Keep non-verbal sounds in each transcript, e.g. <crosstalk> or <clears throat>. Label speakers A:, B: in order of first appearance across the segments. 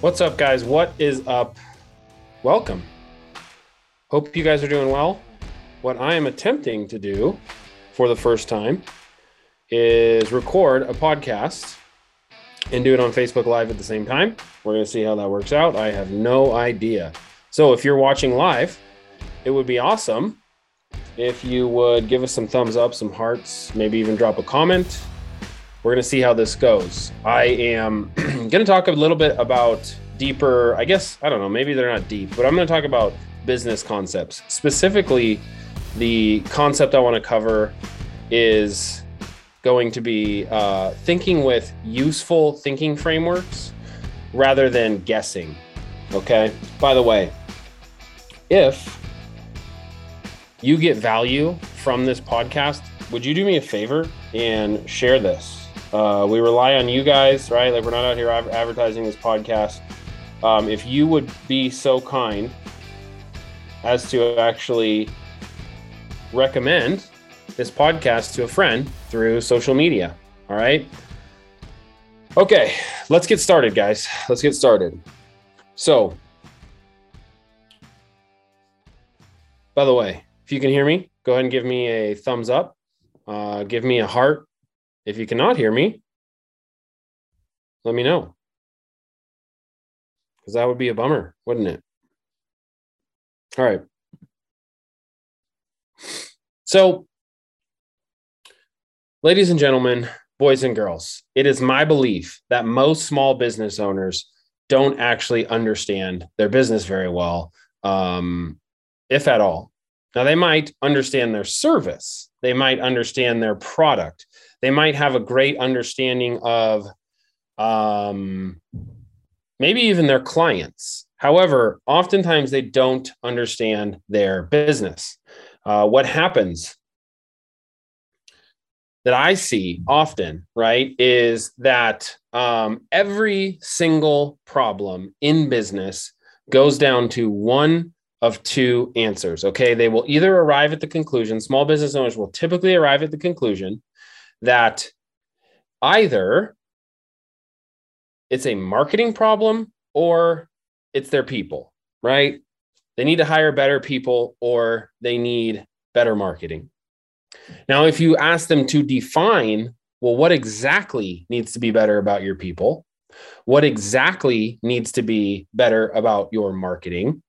A: What's up, guys? What is up? Welcome. Hope you guys are doing well. What I am attempting to do for the first time is record a podcast and do it on Facebook Live at the same time. We're going to see how that works out. I have no idea. So if you're watching live, it would be awesome if you would give us some thumbs up, some hearts, maybe even drop a comment we're going to see how this goes. I am <clears throat> going to talk a little bit about deeper, I guess, I don't know, maybe they're not deep, but I'm going to talk about business concepts. Specifically, the concept I want to cover is going to be uh, thinking with useful thinking frameworks rather than guessing. Okay. By the way, if you get value from this podcast, would you do me a favor and share this? Uh, we rely on you guys, right? Like we're not out here advertising this podcast. Um, if you would be so kind as to actually recommend this podcast to a friend through social media. All right. Okay, let's get started, guys. Let's get started. So, by the way, if you can hear me, go ahead and give me a thumbs up. Uh, give me a heart if you cannot hear me, let me know. Because that would be a bummer, wouldn't it? All right. So, ladies and gentlemen, boys and girls, it is my belief that most small business owners don't actually understand their business very well, um, if at all. Now, they might understand their service, they might understand their product, they might have a great understanding of um, maybe even their clients. However, oftentimes they don't understand their business. Uh, what happens that I see often, right, is that um, every single problem in business goes down to one of two answers. Okay. They will either arrive at the conclusion, small business owners will typically arrive at the conclusion that either it's a marketing problem or it's their people, right? They need to hire better people or they need better marketing. Now, if you ask them to define, well, what exactly needs to be better about your people? What exactly needs to be better about your marketing?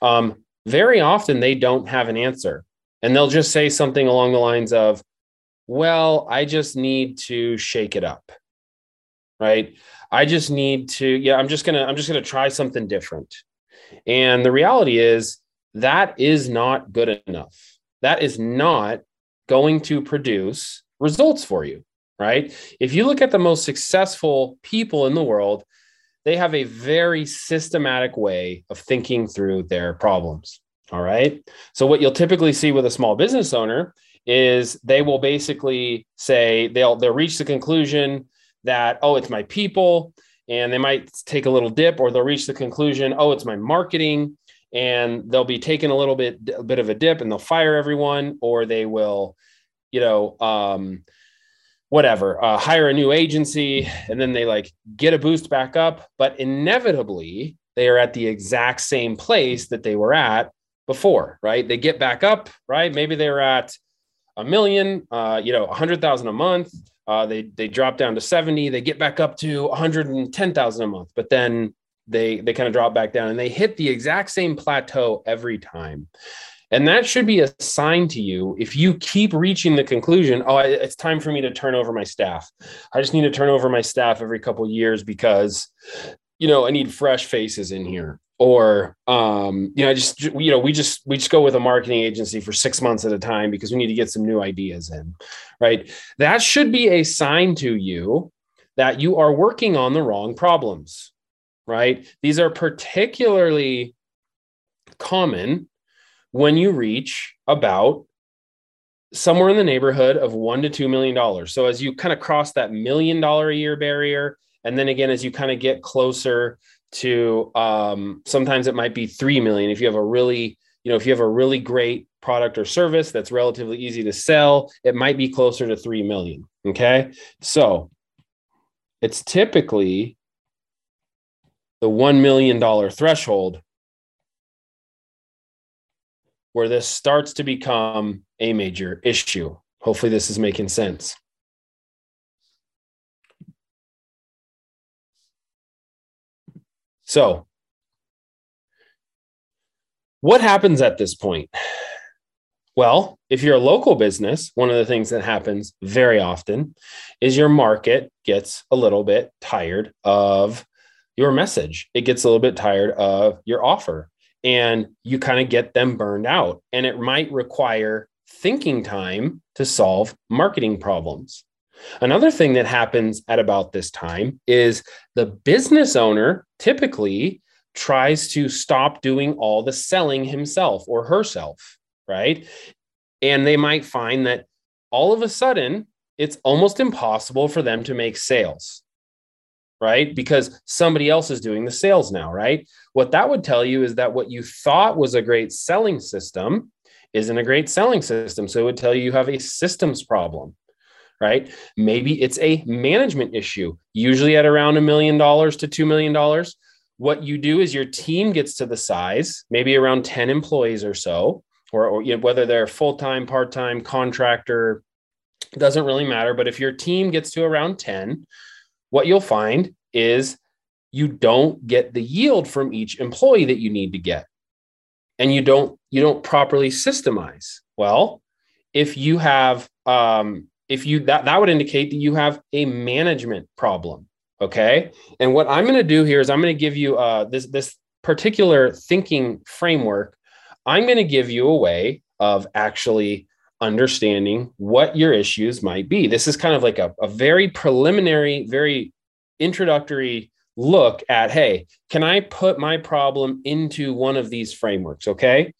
A: Um, very often they don't have an answer. And they'll just say something along the lines of, well, I just need to shake it up. Right. I just need to, yeah, I'm just going to, I'm just going to try something different. And the reality is that is not good enough. That is not going to produce results for you. Right. If you look at the most successful people in the world, they have a very systematic way of thinking through their problems. All right. So, what you'll typically see with a small business owner is they will basically say they'll they'll reach the conclusion that oh it's my people and they might take a little dip or they'll reach the conclusion oh it's my marketing and they'll be taking a little bit a bit of a dip and they'll fire everyone or they will you know um whatever uh, hire a new agency and then they like get a boost back up. But inevitably they are at the exact same place that they were at before right? They get back up right? Maybe they're at a million, uh, you know, a hundred thousand a month. Uh, they they drop down to 70, they get back up to 110,000 a month, but then they they kind of drop back down and they hit the exact same plateau every time. And that should be a sign to you if you keep reaching the conclusion, oh, it's time for me to turn over my staff. I just need to turn over my staff every couple years because, you know, I need fresh faces in here or um, you know, I just you know, we just we just go with a marketing agency for six months at a time because we need to get some new ideas in, right? That should be a sign to you that you are working on the wrong problems, right? These are particularly common when you reach about somewhere in the neighborhood of one to two million dollars. So as you kind of cross that million dollar a year barrier, and then again as you kind of get closer to um, sometimes it might be 3 million if you have a really you know if you have a really great product or service that's relatively easy to sell it might be closer to 3 million okay so it's typically the $1 million threshold where this starts to become a major issue. Hopefully, this is making sense. So, what happens at this point? Well, if you're a local business, one of the things that happens very often is your market gets a little bit tired of your message. It gets a little bit tired of your offer and you kind of get them burned out. And it might require thinking time to solve marketing problems. Another thing that happens at about this time is the business owner typically tries to stop doing all the selling himself or herself, right? And they might find that all of a sudden it's almost impossible for them to make sales, right? Because somebody else is doing the sales now, right? What that would tell you is that what you thought was a great selling system isn't a great selling system. So it would tell you you have a systems problem right? Maybe it's a management issue, usually at around a million dollars to $2 million. What you do is your team gets to the size, maybe around 10 employees or so, or, or you know, whether they're full time, part time, contractor, doesn't really matter. But if your team gets to around 10, what you'll find is you don't get the yield from each employee that you need to get and you don't you don't properly systemize well if you have um, if you that that would indicate that you have a management problem okay? And what i'm going to do here is i'm going to give you uh, this this particular thinking framework. I'm going to give you a way of actually understanding what your issues might be. This is kind of like a, a very preliminary very introductory look at hey can i put my problem into one of these frameworks okay?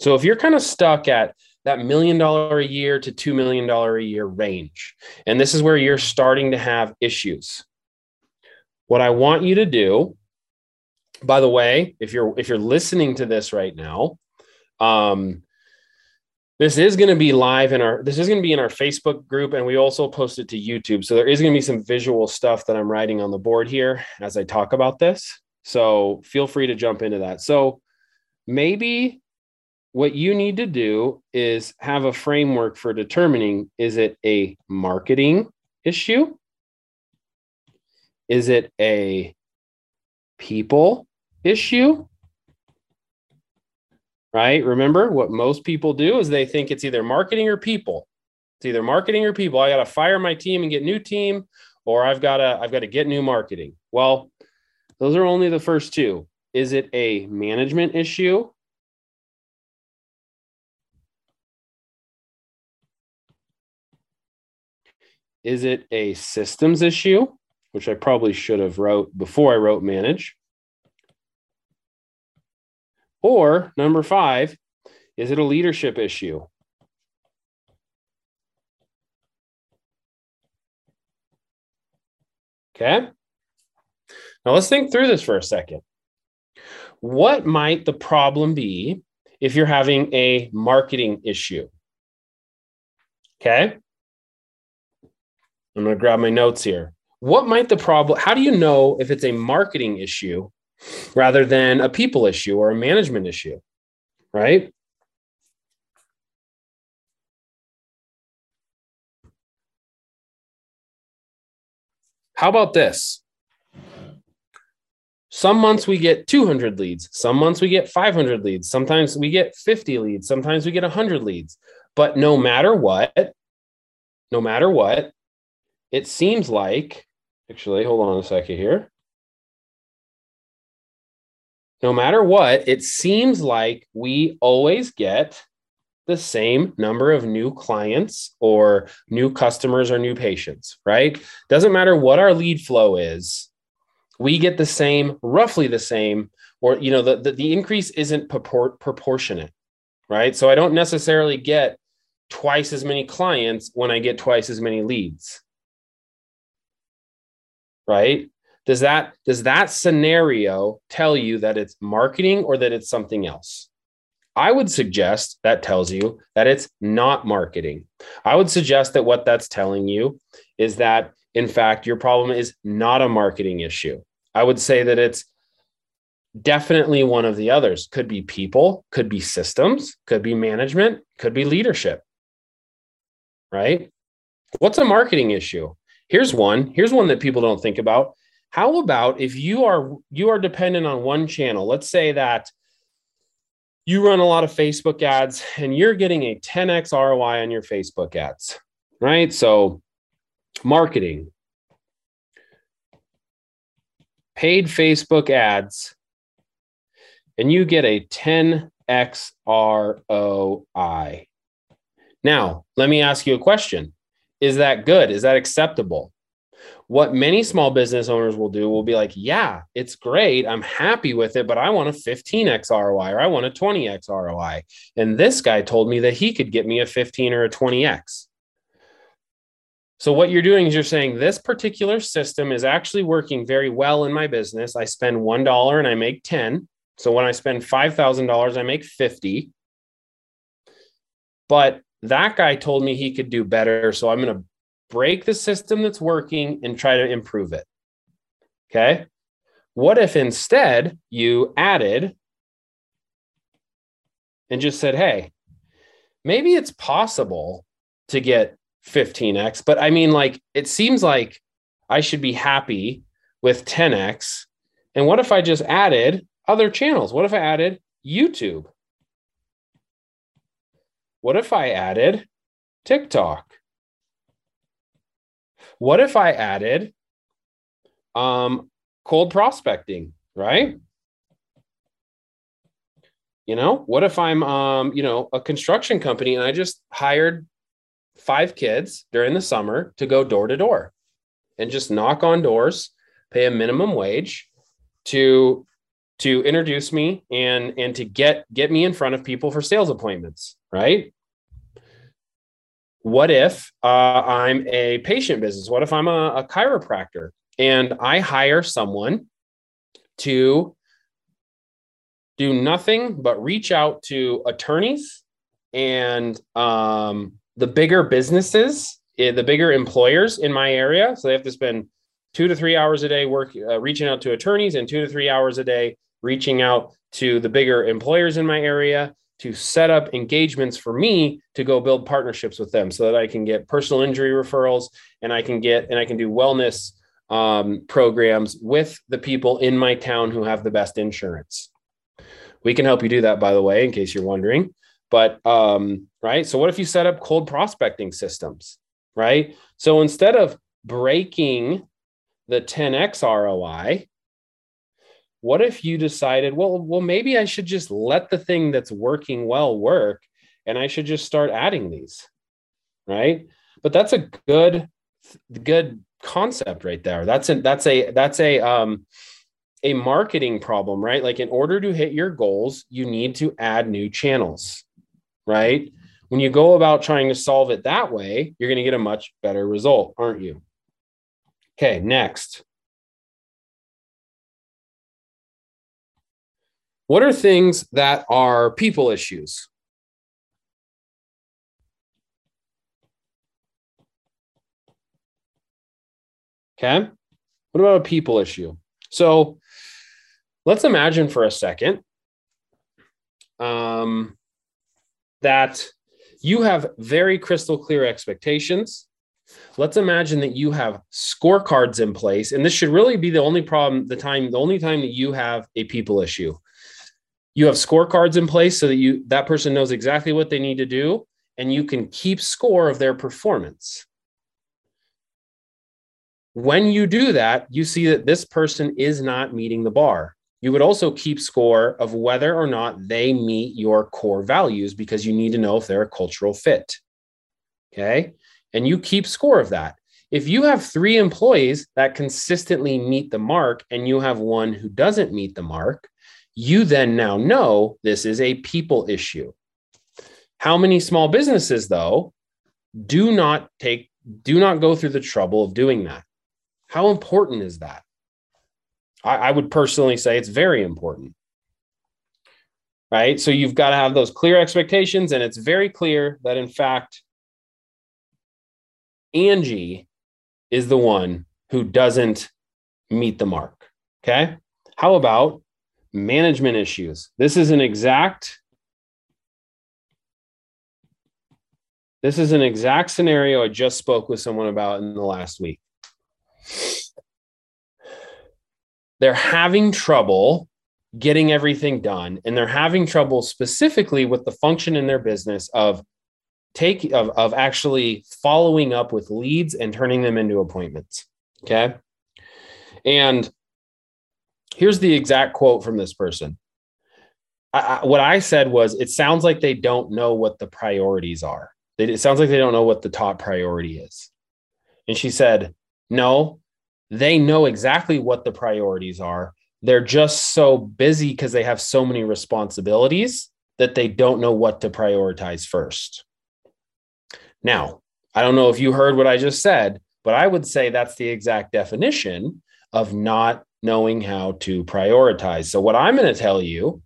A: So if you're kind of stuck at that million dollar a year to $2 million a year range. And this is where you're starting to have issues. What I want you to do, by the way, if you're if you're listening to this right now, um, this is going to be live in our this is going to be in our Facebook group and we also post it to YouTube. So there is going to be some visual stuff that I'm writing on the board here as I talk about this. So feel free to jump into that. So maybe what you need to do is have a framework for determining is it a marketing issue? Is it a people issue? Right? Remember what most people do is they think it's either marketing or people. It's either marketing or people. I got to fire my team and get new team or I've got to I've got to get new marketing. Well, those are only the first two. Is it a management issue Is it a systems issue, which I probably should have wrote before I wrote manage? Or number five, is it a leadership issue? Okay. Now let's think through this for a second. What might the problem be if you're having a marketing issue? Okay. I'm going to grab my notes here. What might the problem, how do you know if it's a marketing issue rather than a people issue or a management issue? Right? How about this? Some months we get 200 leads, some months we get 500 leads, sometimes we get 50 leads, sometimes we get 100 leads. But no matter what, no matter what, it seems like, actually, hold on a second here. No matter what, it seems like we always get the same number of new clients or new customers or new patients, right? Doesn't matter what our lead flow is, we get the same, roughly the same, or you know, the the, the increase isn't propor- proportionate, right? So I don't necessarily get twice as many clients when I get twice as many leads right? Does that does that scenario tell you that it's marketing or that it's something else? I would suggest that tells you that it's not marketing. I would suggest that what that's telling you is that in fact your problem is not a marketing issue. I would say that it's definitely one of the others. Could be people, could be systems, could be management, could be leadership. Right? What's a marketing issue? Here's one. Here's one that people don't think about. How about if you are you are dependent on one channel? Let's say that you run a lot of Facebook ads and you're getting a 10x ROI on your Facebook ads, right? So marketing, paid Facebook ads, and you get a 10x ROI. Now, let me ask you a question. Is that good? Is that acceptable? What many small business owners will do will be like, yeah, it's great. I'm happy with it, but I want a 15x ROI or I want a 20x ROI. And this guy told me that he could get me a 15 or a 20x. So, what you're doing is you're saying this particular system is actually working very well in my business. I spend $1 and I make 10. So, when I spend $5,000, I make 50. But that guy told me he could do better. So, I'm going to break the system that's working and try to improve it. Okay. What if instead you added and just said, hey, maybe it's possible to get 15x. But I mean, like, it seems like I should be happy with 10x. And what if I just added other channels? What if I added YouTube? What if I added TikTok? What if I added um, cold prospecting, right? You know, what if I'm, um, you know, a construction company and I just hired five kids during the summer to go door to door and just knock on doors, pay a minimum wage to to introduce me and and to get get me in front of people for sales appointments, right? What if uh, I'm a patient business? What if I'm a, a chiropractor and I hire someone to do nothing but reach out to attorneys and um, the bigger businesses, eh, the bigger employers in my area. So they have to spend two to three hours a day work uh, reaching out to attorneys and two to three hours a day reaching out to the bigger employers in my area to set up engagements for me to go build partnerships with them so that I can get personal injury referrals and I can get and I can do wellness um, programs with the people in my town who have the best insurance. We can help you do that, by the way, in case you're wondering. But um, right. So what if you set up cold prospecting systems? Right. So instead of breaking the 10x ROI, what if you decided, well, well, maybe I should just let the thing that's working well work and I should just start adding these. Right. But that's a good, good concept right there. That's a that's a that's a um a marketing problem, right? Like in order to hit your goals, you need to add new channels right? When you go about trying to solve it that way, you're going to get a much better result, aren't you? Okay, next. What are things that are people issues? Okay. What about a people issue? So let's imagine for a second um, that you have very crystal clear expectations. Let's imagine that you have scorecards in place, and this should really be the only problem, the time, the only time that you have a people issue. You have scorecards in place so that you that person knows exactly what they need to do, and you can keep score of their performance. When you do that, you see that this person is not meeting the bar. You would also keep score of whether or not they meet your core values because you need to know if they're a cultural fit. Okay. And you keep score of that. If you have three employees that consistently meet the mark and you have one who doesn't meet the mark, you then now know this is a people issue. How many small businesses, though, do not take, do not go through the trouble of doing that? How important is that? I, I would personally say it's very important. Right. So you've got to have those clear expectations. And it's very clear that, in fact, Angie is the one who doesn't meet the mark. Okay. How about management issues. This is an exact This is an exact scenario I just spoke with someone about in the last week. They're having trouble getting everything done and they're having trouble specifically with the function in their business of take of, of actually following up with leads and turning them into appointments okay and here's the exact quote from this person. I, I, what i said was it sounds like they don't know what the priorities are. It sounds like they don't know what the top priority is. And she said no they know exactly what the priorities are. They're just so busy because they have so many responsibilities that they don't know what to prioritize first. Now, I don't know if you heard what I just said, but I would say that's the exact definition of not knowing how to prioritize. So, what I'm going to tell you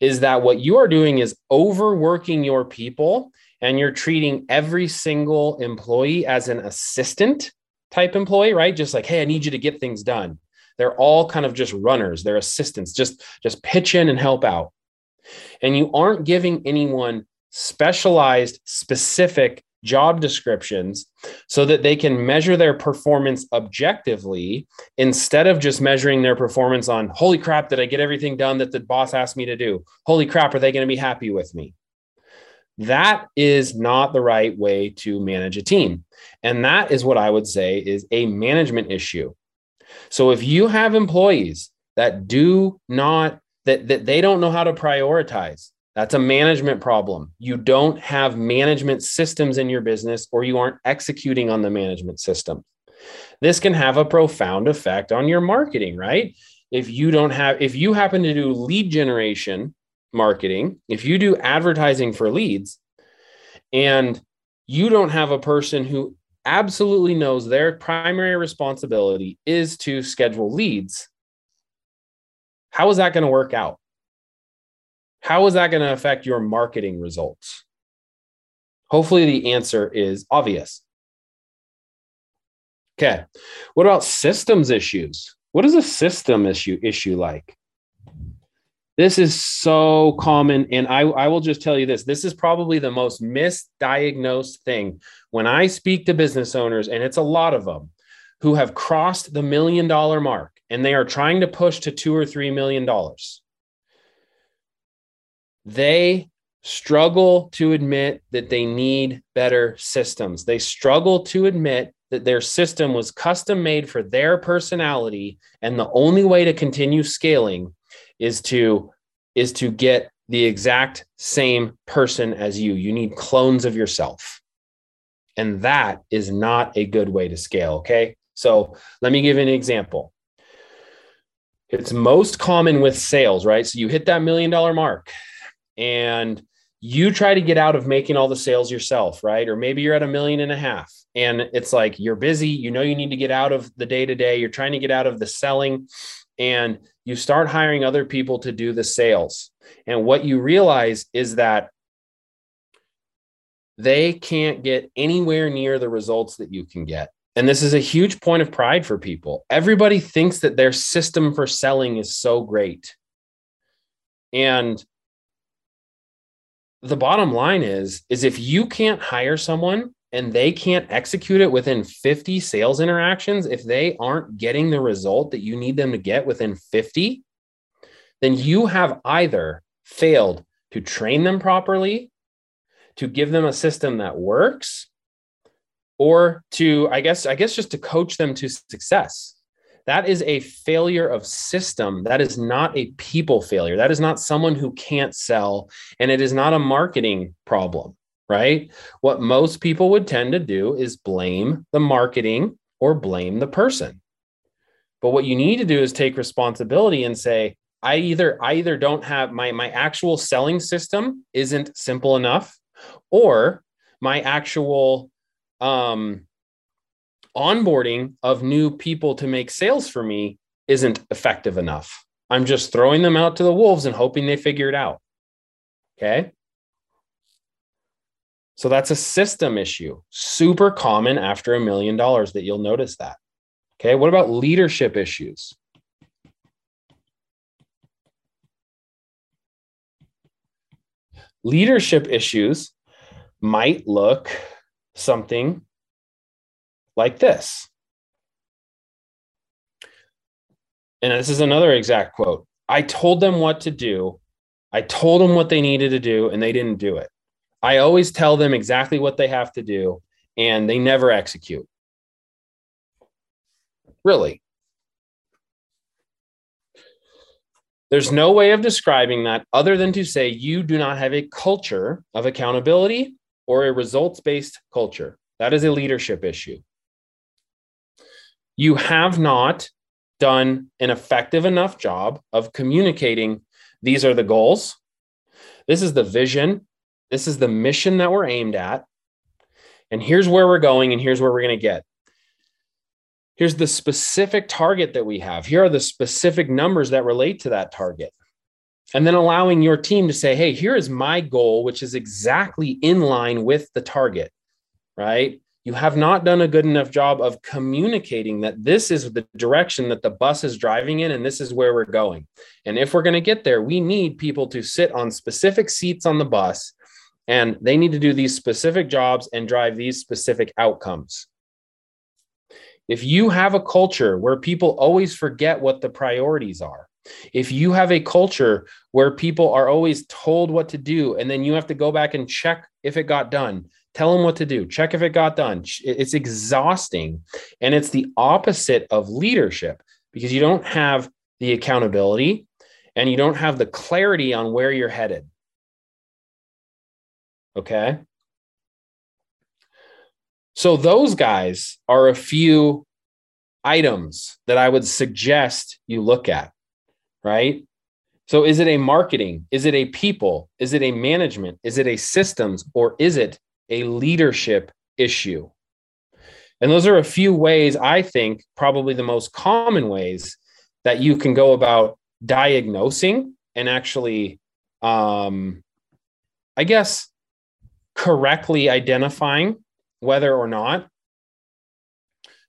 A: is that what you are doing is overworking your people and you're treating every single employee as an assistant type employee, right? Just like, hey, I need you to get things done. They're all kind of just runners, they're assistants, just, just pitch in and help out. And you aren't giving anyone specialized, specific job descriptions so that they can measure their performance objectively instead of just measuring their performance on, holy crap, did I get everything done that the boss asked me to do? Holy crap, are they going to be happy with me? That is not the right way to manage a team. And that is what I would say is a management issue. So if you have employees that do not that that they don't know how to prioritize, that's a management problem. You don't have management systems in your business or you aren't executing on the management system. This can have a profound effect on your marketing, right? If you don't have if you happen to do lead generation marketing, if you do advertising for leads and you don't have a person who absolutely knows their primary responsibility is to schedule leads, how is that going to work out? How is that going to affect your marketing results? Hopefully, the answer is obvious. Okay. What about systems issues? What is a system issue issue like? This is so common. And I, I will just tell you this this is probably the most misdiagnosed thing when I speak to business owners, and it's a lot of them who have crossed the million dollar mark and they are trying to push to two or three million dollars. They struggle to admit that they need better systems. They struggle to admit that their system was custom made for their personality and the only way to continue scaling is to is to get the exact same person as you. You need clones of yourself. And that is not a good way to scale. Okay. So let me give you an example. It's most common with sales, right? So you hit that million dollar mark and you try to get out of making all the sales yourself, right? Or maybe you're at a million and a half and it's like you're busy, you know, you need to get out of the day to day, you're trying to get out of the selling and you start hiring other people to do the sales. And what you realize is that they can't get anywhere near the results that you can get. And this is a huge point of pride for people. Everybody thinks that their system for selling is so great. And the bottom line is is if you can't hire someone and they can't execute it within 50 sales interactions, if they aren't getting the result that you need them to get within 50, then you have either failed to train them properly, to give them a system that works, or to, I guess, I guess just to coach them to success. That is a failure of system. That is not a people failure. That is not someone who can't sell, and it is not a marketing problem right? What most people would tend to do is blame the marketing or blame the person. But what you need to do is take responsibility and say, I either I either don't have my my actual selling system isn't simple enough or my actual um onboarding of new people to make sales for me isn't effective enough. I'm just throwing them out to the wolves and hoping they figure it out. Okay. So that's a system issue, super common after a million dollars that you'll notice that. Okay. What about leadership issues? Leadership issues might look something like this. And this is another exact quote. I told them what to do. I told them what they needed to do, and they didn't do it. I always tell them exactly what they have to do, and they never execute. Really. There's no way of describing that other than to say you do not have a culture of accountability or a results based culture. That is a leadership issue. You have not done an effective enough job of communicating these are the goals, this is the vision, this is the mission that we're aimed at, and here's where we're going, and here's where we're going to get. Here's the specific target that we have. Here are the specific numbers that relate to that target. And then allowing your team to say, hey, here is my goal, which is exactly in line with the target, right? You have not done a good enough job of communicating that this is the direction that the bus is driving in and this is where we're going. And if we're going to get there, we need people to sit on specific seats on the bus and they need to do these specific jobs and drive these specific outcomes. If you have a culture where people always forget what the priorities are, if you have a culture where people are always told what to do and then you have to go back and check if it got done, tell them what to do, check if it got done, it's exhausting. And it's the opposite of leadership because you don't have the accountability and you don't have the clarity on where you're headed. Okay. So, those guys are a few items that I would suggest you look at right? So is it a marketing? Is it a people? Is it a management? Is it a systems? Or is it a leadership issue? And those are a few ways, I think, probably the most common ways that you can go about diagnosing and actually, um, I guess, correctly identifying whether or not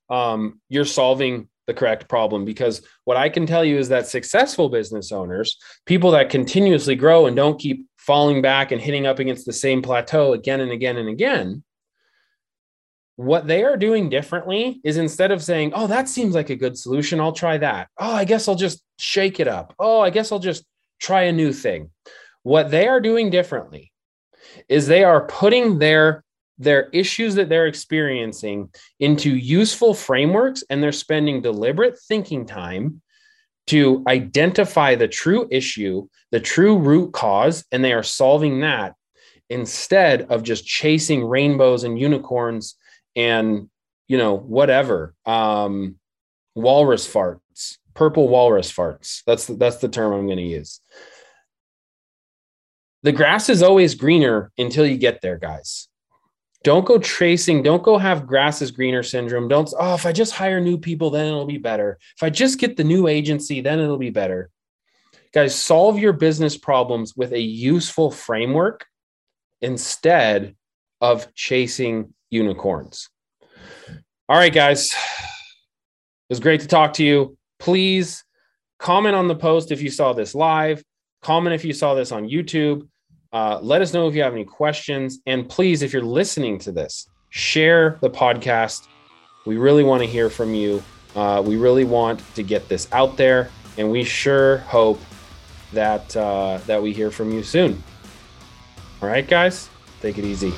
A: um, you're solving the correct problem because what I can tell you is that successful business owners, people that continuously grow and don't keep falling back and hitting up against the same plateau again and again and again, what they are doing differently is instead of saying, Oh, that seems like a good solution, I'll try that. Oh, I guess I'll just shake it up. Oh, I guess I'll just try a new thing. What they are doing differently is they are putting their their issues that they're experiencing into useful frameworks and they're spending deliberate thinking time to identify the true issue, the true root cause, and they are solving that instead of just chasing rainbows and unicorns and you know whatever um walrus farts purple walrus farts. That's the, that's the term i'm going to use. The grass is always greener until you get there guys don't go tracing don't go have grass is greener syndrome. Don't oh if i just hire new people then it'll be better. If i just get the new agency then it'll be better. Guys solve your business problems with a useful framework instead of chasing unicorns. All right guys. It was great to talk to you. Please comment on the post if you saw this live. Comment if you saw this on youtube uh, let us know if you have any questions. And please, if you're listening to this, share the podcast. We really want to hear from you. Uh, we really want to get this out there. And we sure hope that uh, that we hear from you soon. All right, guys, take it easy.